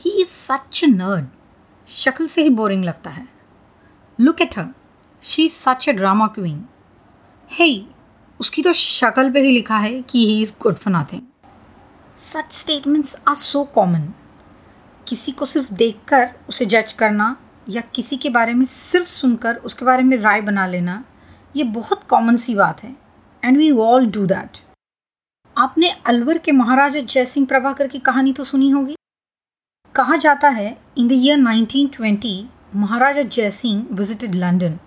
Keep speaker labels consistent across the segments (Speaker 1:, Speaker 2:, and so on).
Speaker 1: He is such A nerd शक्ल से ही boring लगता है। Look at her she is such a drama queen हे उसकी तो शक्ल पे ही लिखा है कि he is good for nothing such statements are so common किसी को सिर्फ़ देखकर उसे जज करना या किसी के बारे में सिर्फ़ सुनकर उसके बारे में राय बना लेना, ये बहुत कॉमन सी बात है। And we all do that आपने अलवर के महाराजा जयसिंह प्रभाकर की कहानी तो सुनी होगी? कहा जाता है in the year 1920 Maharaja Jaisingh visited London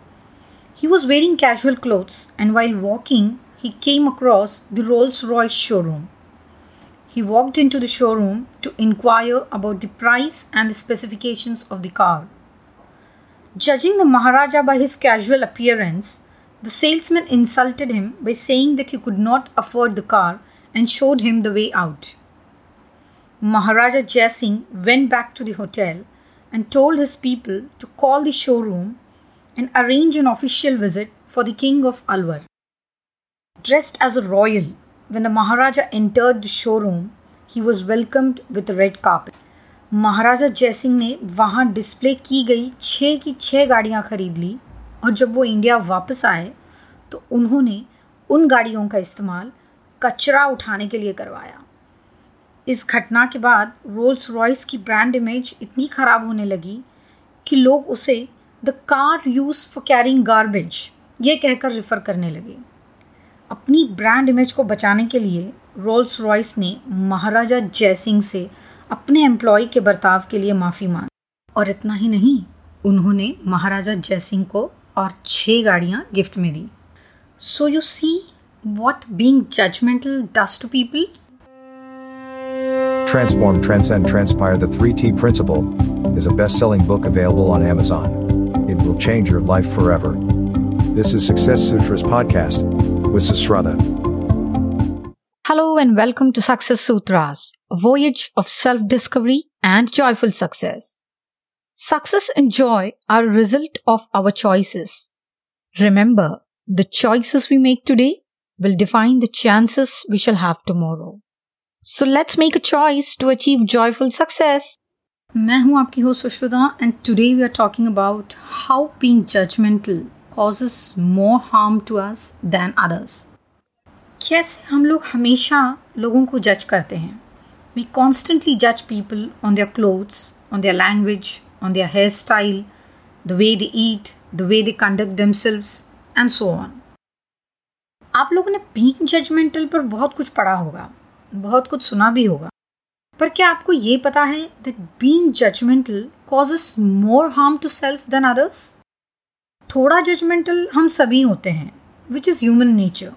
Speaker 1: he was wearing casual clothes and while walking he came across the Rolls Royce showroom he walked into the showroom to inquire about the price and the specifications of the car. Judging the Maharaja by his casual appearance, the salesman insulted him by saying that he could not afford the car and showed him the way out. Maharaja Jaisingh went back to the hotel and told his people to call the showroom and arrange an official visit for the king of Alwar. Dressed as a royal, when the Maharaja entered the showroom, he was welcomed with a red carpet. महाराजा जयसिंह ने वहाँ display की गई छः की छः गाड़ियाँ खरीद ली और जब वो इंडिया वापस आए तो उन्होंने उन गाड़ियों का इस्तेमाल कचरा उठाने के लिए करवाया इस घटना के बाद रोल्स रॉयस की ब्रांड इमेज इतनी ख़राब होने लगी कि लोग उसे the car use for carrying garbage ये कहकर रिफ़र करने लगे। अपनी ब्रांड इमेज को बचाने के लिए रोल्स रॉयस ने महाराजा जयसिंह से अपने एम्प्लॉय के बर्ताव के लिए माफ़ी मांगी। और इतना ही नहीं, उन्होंने महाराजा जयसिंह को और छः गाड़ियाँ गिफ्ट में दी। So you see what being judgemental does to people
Speaker 2: Transform, Transcend, Transpire The 3T Principle is a best selling book available on Amazon. It will change your life forever. This is Success Sutras Podcast with Susrata.
Speaker 1: Hello and welcome to Success Sutras, a voyage of self discovery and joyful success. Success and joy are a result of our choices. Remember, the choices we make today will define the chances we shall have tomorrow. So let's make a choice to achieve joyful success. मैं हूँ आपकी host Sushruta and today we are talking about how being judgemental causes more harm to us than others. कैसे हम लोग हमेशा लोगों को जज करते हैं वी कॉन्स्टेंटली जज people on their clothes on their language on their hair style the way they eat the way they conduct themselves and so on आप लोगों ने बीइंग जजमेंटल पर बहुत कुछ पढ़ा होगा बहुत कुछ सुना भी होगा। पर क्या आपको ये पता है that being judgemental causes more harm to self than others थोड़ा जजमेंटल हम सभी होते हैं which is human nature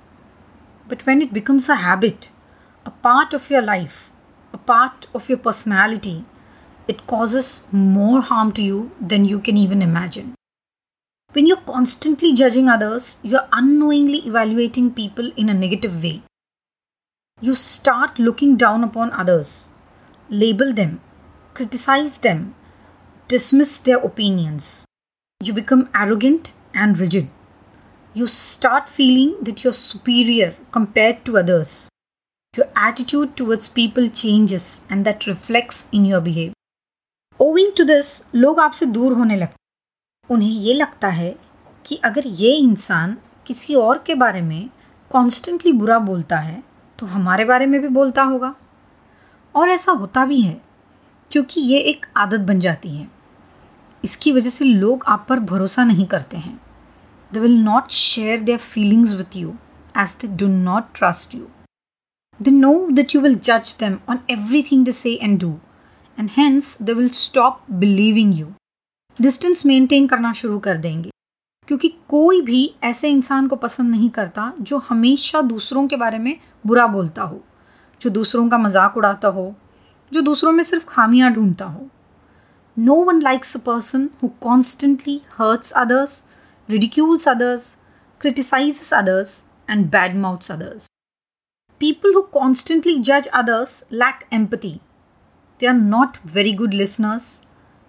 Speaker 1: but when it becomes a habit a part of your life a part of your personality it causes more harm to you than you can even imagine when you are constantly judging others you are annoyingly evaluating people in a negative way You start looking down upon others, label them, criticize them, dismiss their opinions. You become arrogant and rigid. You start feeling that you're superior compared to others. Your attitude towards people changes and that reflects in your behavior. Owing to this, लोग आपसे दूर होने लगते उन्हें ये लगता है कि अगर ये इंसान किसी और के बारे में कॉन्स्टेंटली बुरा बोलता है तो हमारे बारे में भी बोलता होगा। और ऐसा होता भी है, क्योंकि ये एक आदत बन जाती है। इसकी वजह से लोग आप पर भरोसा नहीं करते हैं। They will not share their feelings with you as they do not trust you they know that you will जज them on everything they say and do and hence they will stop believing you distance maintain करना शुरू कर देंगे। क्योंकि कोई भी ऐसे इंसान को पसंद नहीं करता जो हमेशा दूसरों के बारे में बुरा बोलता हो, जो दूसरों का मज़ाक उड़ाता हो, जो दूसरों में सिर्फ़ खामियाँ ढूंढता हो। No one likes a person who constantly hurts others ridicules others criticise others and bad mouths others people who constantly जज others lack empathy they are not very good listeners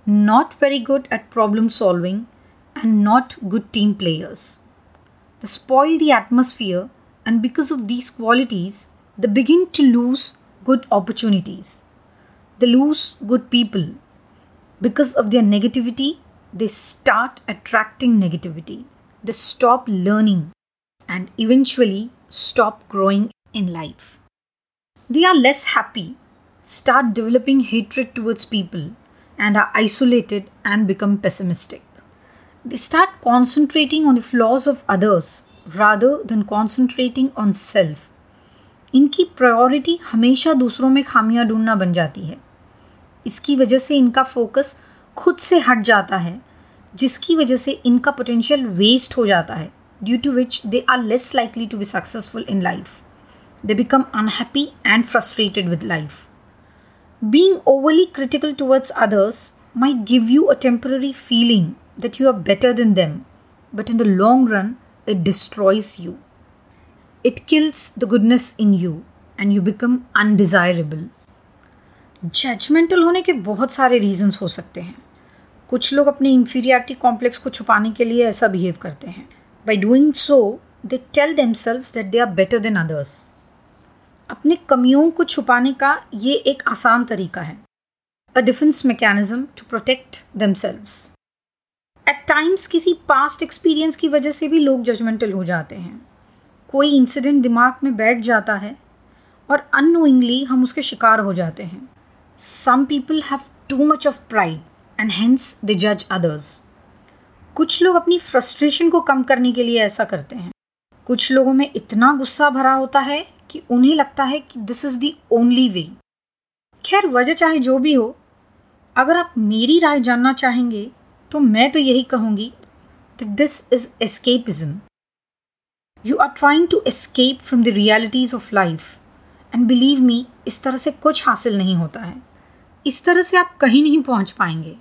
Speaker 1: not very good at problem solving and not good team players. They spoil the atmosphere, and because of these qualities, they begin to lose good opportunities. They lose good people. Because of their negativity, they start attracting negativity. They stop learning and eventually stop growing in life. They are less happy, start developing hatred towards people, and are isolated and become pessimistic. They start concentrating on the flaws of others rather than concentrating on self. इनकी priority हमेशा दूसरों में खामियाँ ढूंढना बन जाती है इसकी वजह से इनका फोकस खुद से हट जाता है जिसकी वजह से इनका पोटेंशियल वेस्ट हो जाता है due to which they are less likely to be successful in life they become unhappy and frustrated with life. Being overly critical towards others might give you a temporary feeling that you are better than them, but in the long run, it destroys you. It kills the goodness in you and you become undesirable. Judgemental होने के बहुत सारे reasons हो सकते हैं। कुछ लोग अपने इंफीरियरिटी कॉम्प्लेक्स को छुपाने के लिए ऐसा बिहेव करते हैं। By doing so they tell themselves that they are better than others अपने कमियों को छुपाने का ये एक आसान तरीका है। A defence mechanism to protect themselves at times किसी पास्ट एक्सपीरियंस की वजह से भी लोग जजमेंटल हो जाते हैं। कोई इंसिडेंट दिमाग में बैठ जाता है और अनोइंगली हम उसके शिकार हो जाते हैं। Some people have too much of pride and hence they जज अदर्स कुछ लोग अपनी फ्रस्ट्रेशन को कम करने के लिए ऐसा करते हैं। कुछ लोगों में इतना गुस्सा भरा होता है कि उन्हें लगता है कि this is the only way खैर, वजह चाहे जो भी हो, अगर आप मेरी राय जानना चाहेंगे तो मैं तो यही कहूँगी that this is escapism. You are trying to escape from the of life. And believe me, इस तरह से कुछ हासिल नहीं होता है। इस तरह से आप कहीं नहीं पहुँच पाएँगे।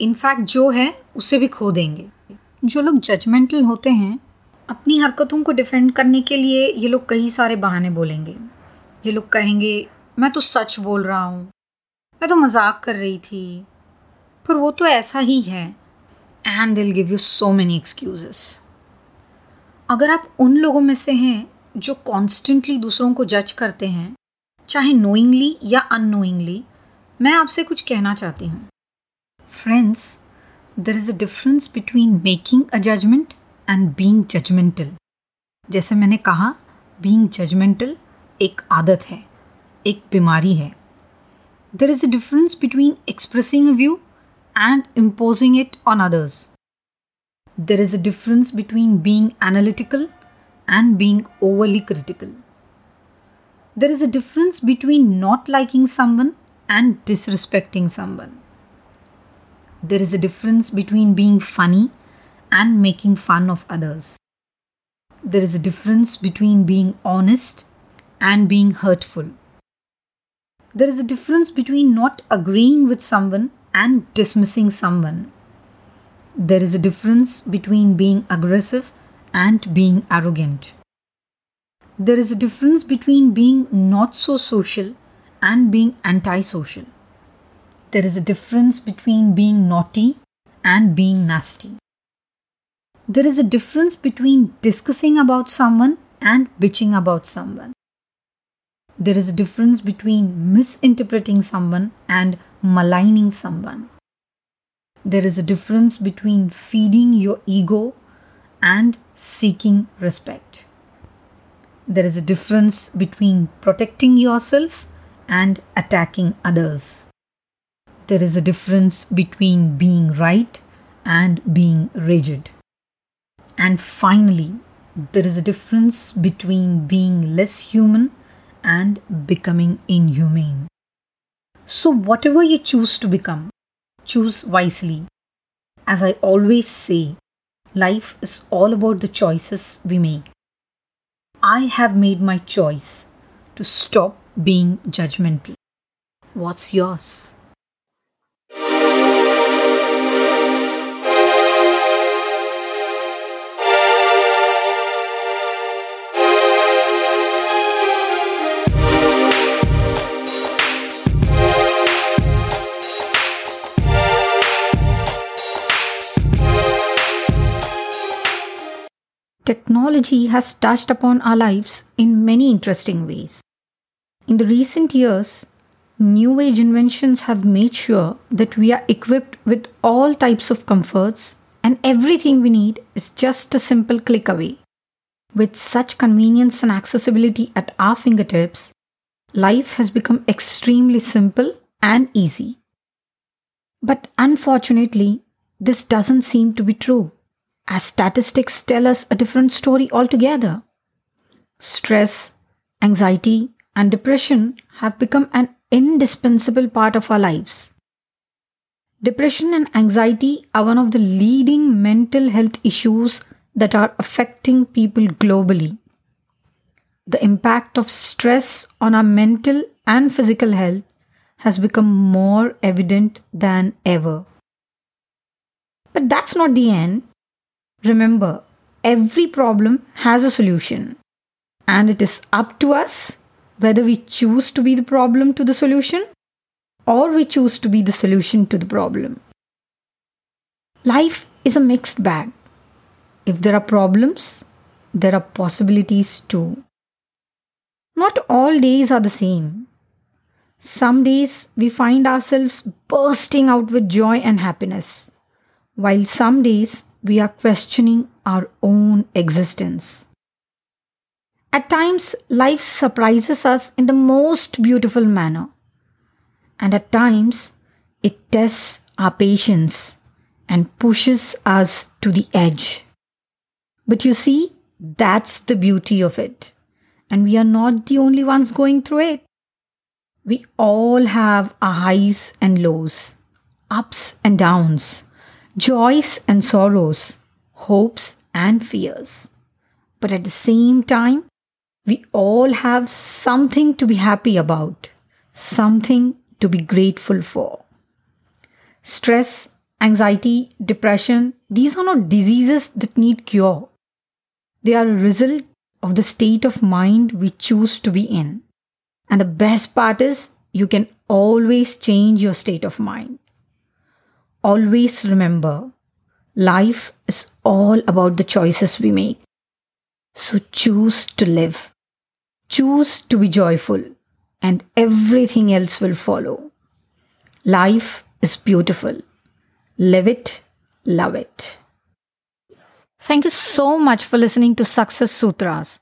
Speaker 1: इनफैक्ट जो है उसे भी खो देंगे। जो लोग जजमेंटल होते हैं अपनी हरकतों को डिफेंड करने के लिए ये लोग कई सारे बहाने बोलेंगे। ये लोग कहेंगे मैं तो सच बोल रहा हूँ। मैं तो मज़ाक कर रही थी। पर वो तो ऐसा ही है। And they'll give you so many excuses अगर आप उन लोगों में से हैं जो कॉन्स्टेंटली दूसरों को जज करते हैं, चाहे नोइंगली या अनोइंगली मैं आपसे कुछ कहना चाहती हूँ। Friends there is a difference between making a judgement and being judgemental जैसे मैंने कहा बींग जजमेंटल एक आदत है, एक बीमारी है। There is a difference between expressing a view and imposing it on others. There is a difference between being analytical and being overly critical. There is a difference between not liking someone and disrespecting someone. There is a difference between being funny and making fun of others. There is a difference between being honest and being hurtful. There is a difference between not agreeing with someone and dismissing someone. There is a difference between being aggressive and being arrogant. There is a difference between being not so social and being antisocial. There is a difference between being naughty and being nasty there is a difference between discussing about someone and bitching about someone. There is a difference between misinterpreting someone and maligning someone. There is a difference between feeding your ego and seeking respect. There is a difference between protecting yourself and attacking others. There is a difference between being right and being rigid. And finally, there is a difference between being less human and becoming inhumane. So, whatever you choose to become, choose wisely. As I always say, life is all about the choices we make. I have made my choice to stop being judgmental. What's yours? Technology has touched upon our lives in many interesting ways. In the recent years, new age inventions have made sure that we are equipped with all types of comforts and everything we need is just a simple click away. With such convenience and accessibility at our fingertips, life has become extremely simple and easy. But unfortunately, this doesn't seem to be true, as statistics tell us a different story altogether. Stress, anxiety, and depression have become an indispensable part of our lives. Depression and anxiety are one of the leading mental health issues that are affecting people globally. The impact of stress on our mental and physical health has become more evident than ever. But that's not the end. Remember, every problem has a solution, and it is up to us whether we choose to be the problem to the solution or we choose to be the solution to the problem. Life is a mixed bag. If there are problems, there are possibilities too. Not all days are the same. Some days we find ourselves bursting out with joy and happiness, while some days we are questioning our own existence. At times, life surprises us in the most beautiful manner. And at times, it tests our patience and pushes us to the edge. But you see, that's the beauty of it. And we are not the only ones going through it. We all have our highs and lows, ups and downs, joys and sorrows, hopes and fears. But at the same time, we all have something to be happy about, something to be grateful for. Stress, anxiety, depression, these are not diseases that need cure. They are a result of the state of mind we choose to be in. And the best part is, you can always change your state of mind Always remember, life is all about the choices we make. So choose to live. Choose to be joyful, and everything else will follow. Life is beautiful. Live it, love it. Thank you so much for listening to Success Sutras.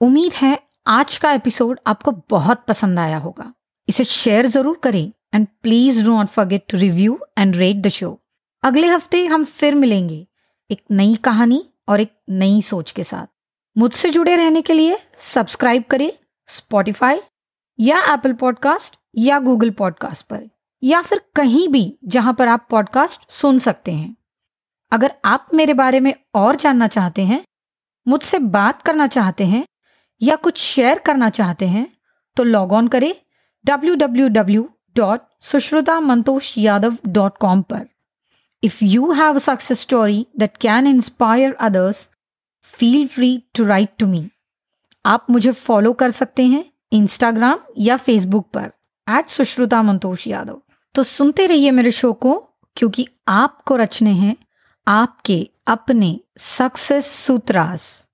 Speaker 1: उम्मीद है आज का episode आपको बहुत पसंद आया होगा इसे शेयर जरूर करें and please do not forget to review and rate the show अगले हफ़्ते हम फिर मिलेंगे एक नई कहानी और एक नई सोच के साथ। मुझसे जुड़े रहने के लिए सब्सक्राइब करें स्पॉटिफाई या एप्पल पॉडकास्ट या गूगल पॉडकास्ट पर, या फिर कहीं भी जहाँ पर आप पॉडकास्ट सुन सकते हैं। अगर आप मेरे बारे में और जानना चाहते हैं, मुझसे बात करना चाहते हैं या कुछ शेयर करना चाहते हैं तो लॉग ऑन करें www.sushrutamantoshyadav.com पर। If you have a success story that can inspire others feel free to write to me आप मुझे फॉलो कर सकते हैं इंस्टाग्राम या फेसबुक पर एट सुश्रुता मंतोष यादव तो सुनते रहिए मेरे शो को, क्योंकि आपको रचने हैं आपके अपने सक्सेस सूत्रास